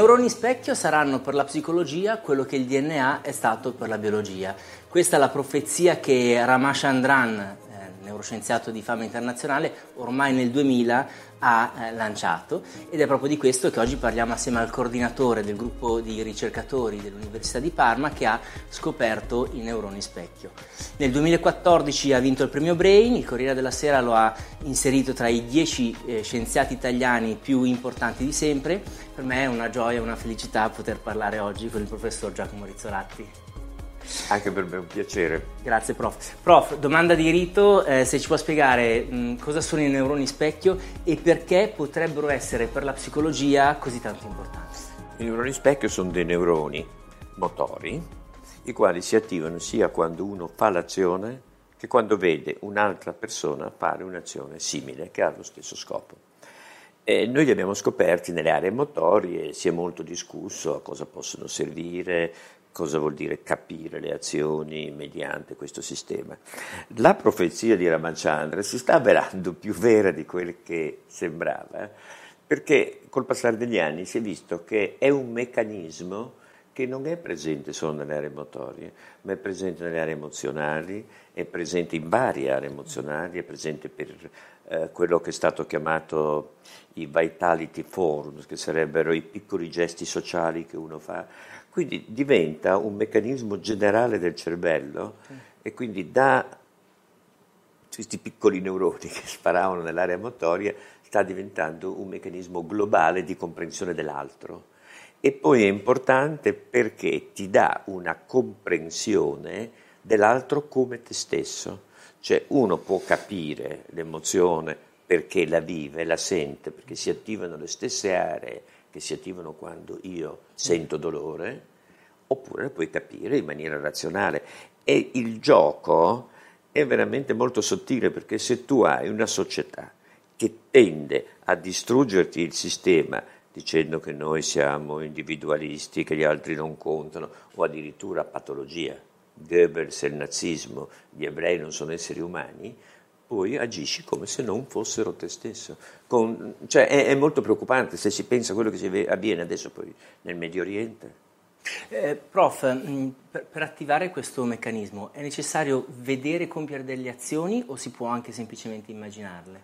Neuroni specchio saranno per la psicologia quello che il DNA è stato per la biologia. Questa è la profezia che Ramachandran, eh, neuroscienziato di fama internazionale, ormai nel 2000 ha eh, lanciato ed è proprio di questo che oggi parliamo assieme al coordinatore del gruppo di ricercatori dell'Università di Parma che ha scoperto i neuroni specchio. Nel 2014 ha vinto il premio Brain, il Corriere della Sera lo ha inserito tra i dieci eh, scienziati italiani più importanti di sempre. Per me è una gioia una felicità poter parlare oggi con il professor Giacomo Rizzoratti. Anche per me è un piacere. Grazie prof. Prof, domanda di rito, eh, se ci può spiegare mh, cosa sono i neuroni specchio e perché potrebbero essere per la psicologia così tanto importanti. I neuroni specchio sono dei neuroni motori, i quali si attivano sia quando uno fa l'azione che quando vede un'altra persona fare un'azione simile, che ha lo stesso scopo. E noi li abbiamo scoperti nelle aree motorie, si è molto discusso a cosa possono servire, cosa vuol dire capire le azioni mediante questo sistema. La profezia di Ramachandra si sta avverando più vera di quel che sembrava, perché col passare degli anni si è visto che è un meccanismo che non è presente solo nelle aree motorie, ma è presente nelle aree emozionali, è presente in varie aree emozionali, è presente per eh, quello che è stato chiamato i vitality forms, che sarebbero i piccoli gesti sociali che uno fa. Quindi diventa un meccanismo generale del cervello e quindi da questi piccoli neuroni che sparavano nell'area motoria sta diventando un meccanismo globale di comprensione dell'altro. E poi è importante perché ti dà una comprensione dell'altro come te stesso. Cioè uno può capire l'emozione perché la vive, la sente, perché si attivano le stesse aree che si attivano quando io sento dolore, oppure puoi capire in maniera razionale. E il gioco è veramente molto sottile perché se tu hai una società che tende a distruggerti il sistema dicendo che noi siamo individualisti, che gli altri non contano, o addirittura patologia, Goebbels e il nazismo, gli ebrei non sono esseri umani, poi agisci come se non fossero te stesso. Con, cioè è, è, molto preoccupante se si pensa a quello che si avviene adesso poi nel Medio Oriente. Eh, prof, mh, per, per, attivare questo meccanismo è necessario vedere compiere delle azioni o si può anche semplicemente immaginarle?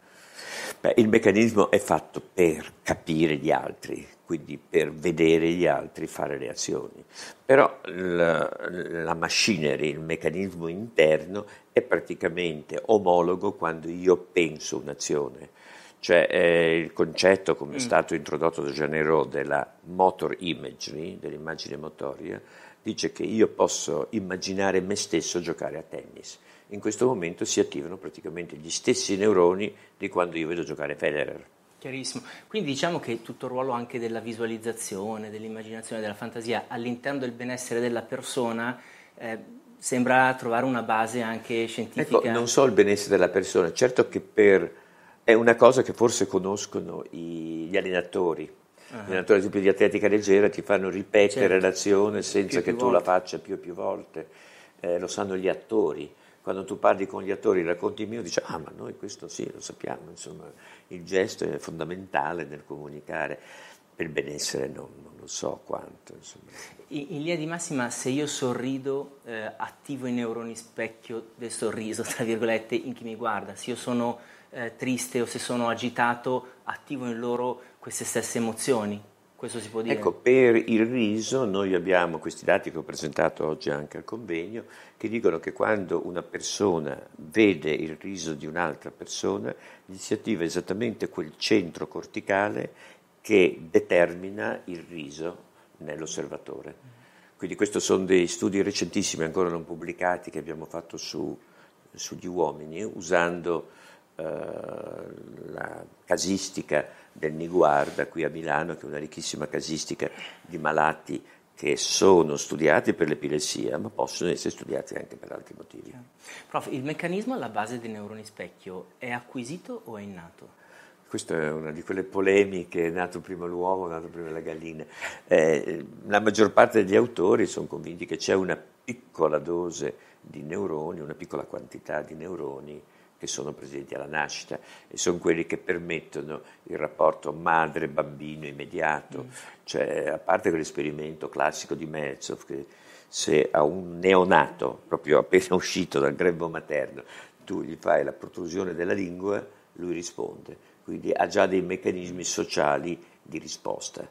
Beh, il meccanismo è fatto per capire gli altri, quindi per vedere gli altri fare le azioni. Però la, la machinery, il meccanismo interno, è praticamente omologo quando io penso un'azione. Cioè eh, il concetto, come è stato introdotto da Janero, della motor imagery, dell'immagine motoria, dice che io posso immaginare me stesso giocare a tennis in questo momento si attivano praticamente gli stessi neuroni di quando io vedo giocare Federer. Chiarissimo. Quindi diciamo che tutto il ruolo anche della visualizzazione, dell'immaginazione, della fantasia all'interno del benessere della persona eh, sembra trovare una base anche scientifica. Ecco, non so il benessere della persona, certo che per, è una cosa che forse conoscono i, gli allenatori. Uh-huh. Gli allenatori, ad esempio, di atletica leggera ti fanno ripetere certo. l'azione senza più che più tu volte. la faccia più e più volte. Eh, lo sanno gli attori quando tu parli con gli attori, racconti il mio, dici, ah ma noi questo sì, lo sappiamo, insomma, il gesto è fondamentale nel comunicare, per benessere non, non so quanto. Insomma. In, in linea di massima, se io sorrido, eh, attivo i neuroni specchio del sorriso, tra virgolette, in chi mi guarda. Se io sono eh, triste o se sono agitato, attivo in loro queste stesse emozioni. Questo si può dire? Ecco, per il riso noi abbiamo questi dati che ho presentato oggi anche al convegno, che dicono che quando una persona vede il riso di un'altra persona, gli si attiva esattamente quel centro corticale che determina il riso nell'osservatore. Quindi questi sono dei studi recentissimi, ancora non pubblicati, che abbiamo fatto su, sugli uomini, usando eh, la casistica del Niguarda qui a Milano, che è una ricchissima casistica di malati che sono studiati per l'epilessia, ma possono essere studiati anche per altri motivi. Prof, il meccanismo alla base dei neuroni specchio è acquisito o è innato? Questa è una di quelle polemiche, è nato prima l'uomo, è nato prima la gallina. Eh, la maggior parte degli autori sono convinti che c'è una piccola dose di neuroni, una piccola quantità di neuroni che sono presenti alla nascita e sono quelli che permettono il rapporto madre-bambino immediato, mm. cioè a parte quell'esperimento classico di Melzov che se a un neonato, proprio appena uscito dal grembo materno, tu gli fai la protrusione della lingua, lui risponde, quindi ha già dei meccanismi sociali di risposta,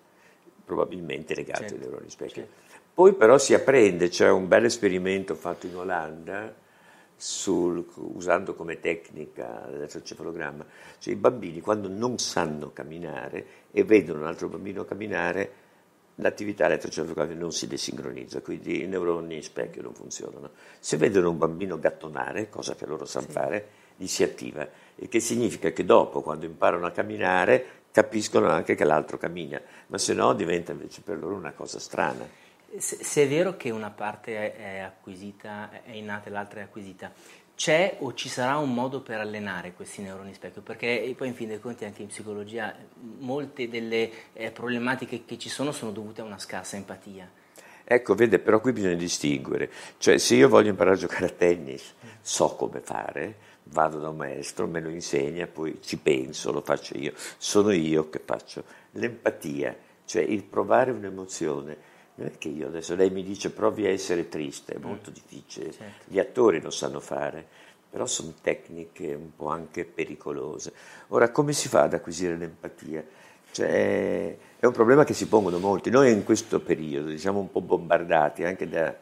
probabilmente legati certo, ai neuroni specchio. Certo. Poi però si apprende, c'è un bel esperimento fatto in Olanda, sul, usando come tecnica l'elettrocefalogramma, cioè i bambini quando non sanno camminare e vedono un altro bambino camminare, l'attività elettrocefalogrammica non si desincronizza, quindi i neuroni specchio non funzionano. Se vedono un bambino gattonare, cosa che loro sanno sì. fare, gli si attiva, il che significa che dopo, quando imparano a camminare, capiscono anche che l'altro cammina, ma se no diventa invece per loro una cosa strana. Se, se è vero che una parte è, acquisita, è innata e l'altra è acquisita, c'è o ci sarà un modo per allenare questi neuroni specchio? Perché poi in fin dei conti anche in psicologia molte delle eh, problematiche che ci sono sono dovute a una scarsa empatia. Ecco, vede, però qui bisogna distinguere. Cioè, se io voglio imparare a giocare a tennis, so come fare, vado da un maestro, me lo insegna, poi ci penso, lo faccio io. Sono io che faccio l'empatia, cioè il provare un'emozione non è che io adesso lei mi dice provi a essere triste, è molto mm. difficile, certo. gli attori lo sanno fare, però sono tecniche un po' anche pericolose. Ora, come si fa ad acquisire l'empatia? Cioè, è un problema che si pongono molti. Noi in questo periodo siamo un po' bombardati anche da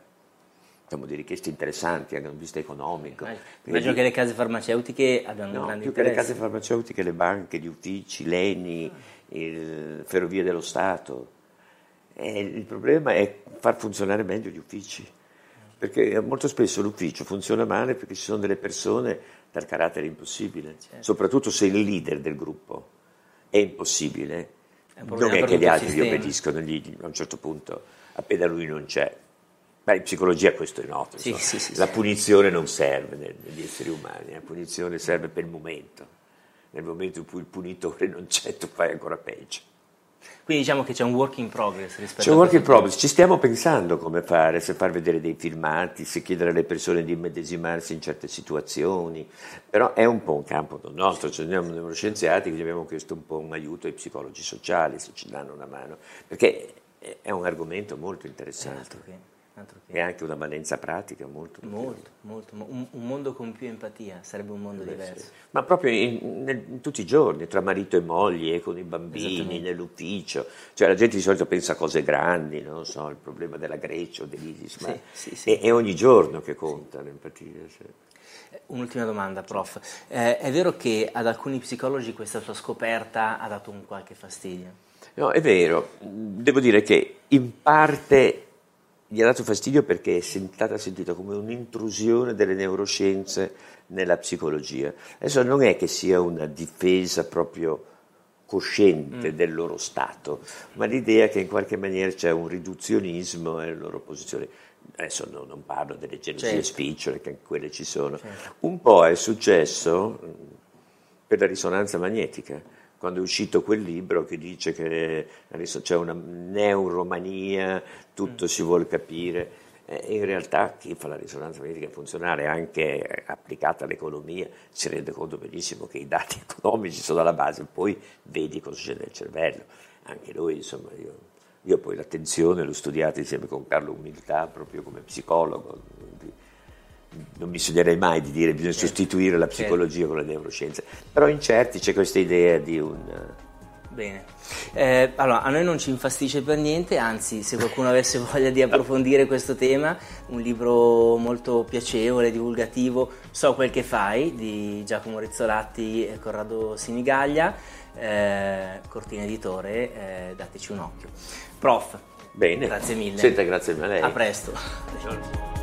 diciamo, di richieste interessanti anche da un vista economico. Immagino che le case farmaceutiche abbiano no, un grande più interesse. che le case farmaceutiche, le banche, gli uffici, l'ENI, le Ferrovie dello Stato e il problema è far funzionare meglio gli uffici, perché molto spesso l'ufficio funziona male perché ci sono delle persone dal carattere impossibile, certo. soprattutto se il leader del gruppo è impossibile, è non è che gli altri gli obbediscono, gli, a un certo punto appena lui non c'è. Beh, in psicologia questo è noto, sì, sì, sì, la punizione non serve negli esseri umani, la punizione serve per il momento, nel momento in cui il punitore non c'è tu fai ancora peggio. Quindi diciamo che c'è un work in progress rispetto C'è un work in progress, ci stiamo pensando come fare, se far vedere dei filmati, se chiedere alle persone di immedesimarsi in certe situazioni, però è un po' un campo nostro, cioè noi siamo neuroscienziati quindi abbiamo chiesto un po' un aiuto ai psicologi sociali se ci danno una mano, perché è un argomento molto interessante. E anche una valenza pratica molto. Molto, molto. Un, un, mondo con più empatia sarebbe un mondo Beh, diverso. Sì. Ma proprio in, in, in, tutti i giorni, tra marito e moglie, con i bambini, nell'ufficio. Cioè la gente di solito pensa a cose grandi, non so, il problema della Grecia o dell'ISIS, ma sì, sì, è, è, ogni giorno che conta l'empatia. Eh, un'ultima domanda, prof. Eh, è vero che ad alcuni psicologi questa sua scoperta ha dato un qualche fastidio? No, è vero. Devo dire che in parte gli ha dato fastidio perché è stata sentita come un'intrusione delle neuroscienze nella psicologia. Adesso non è che sia una difesa proprio cosciente mm. del loro stato, ma l'idea che in qualche maniera c'è un riduzionismo nelle loro posizioni. Adesso no, non parlo delle gelosie certo. spicciole, che anche quelle ci sono. Certo. Un po' è successo per la risonanza magnetica quando è uscito quel libro che dice che c'è una neuromania, tutto mm. si vuole capire. Eh, in realtà chi fa la risonanza magnetica funzionale, anche applicata all'economia, si rende conto benissimo che i dati economici sono alla base, poi vedi cosa succede nel cervello. Anche noi, insomma, io Io poi l'attenzione l'ho studiata insieme con Carlo Umiltà, proprio come psicologo. Non mi sognerei mai di dire che bisogna certo. sostituire la psicologia con le neuroscienze, però in certi c'è questa idea di un... Bene, eh, allora a noi non ci infastidisce per niente, anzi se qualcuno avesse voglia di approfondire questo tema, un libro molto piacevole, divulgativo, So quel che fai di Giacomo Rizzolatti e Corrado Sinigaglia, eh, Cortina Editore, eh, dateci un occhio. Prof, Bene. grazie mille. Senta, grazie a lei. A presto.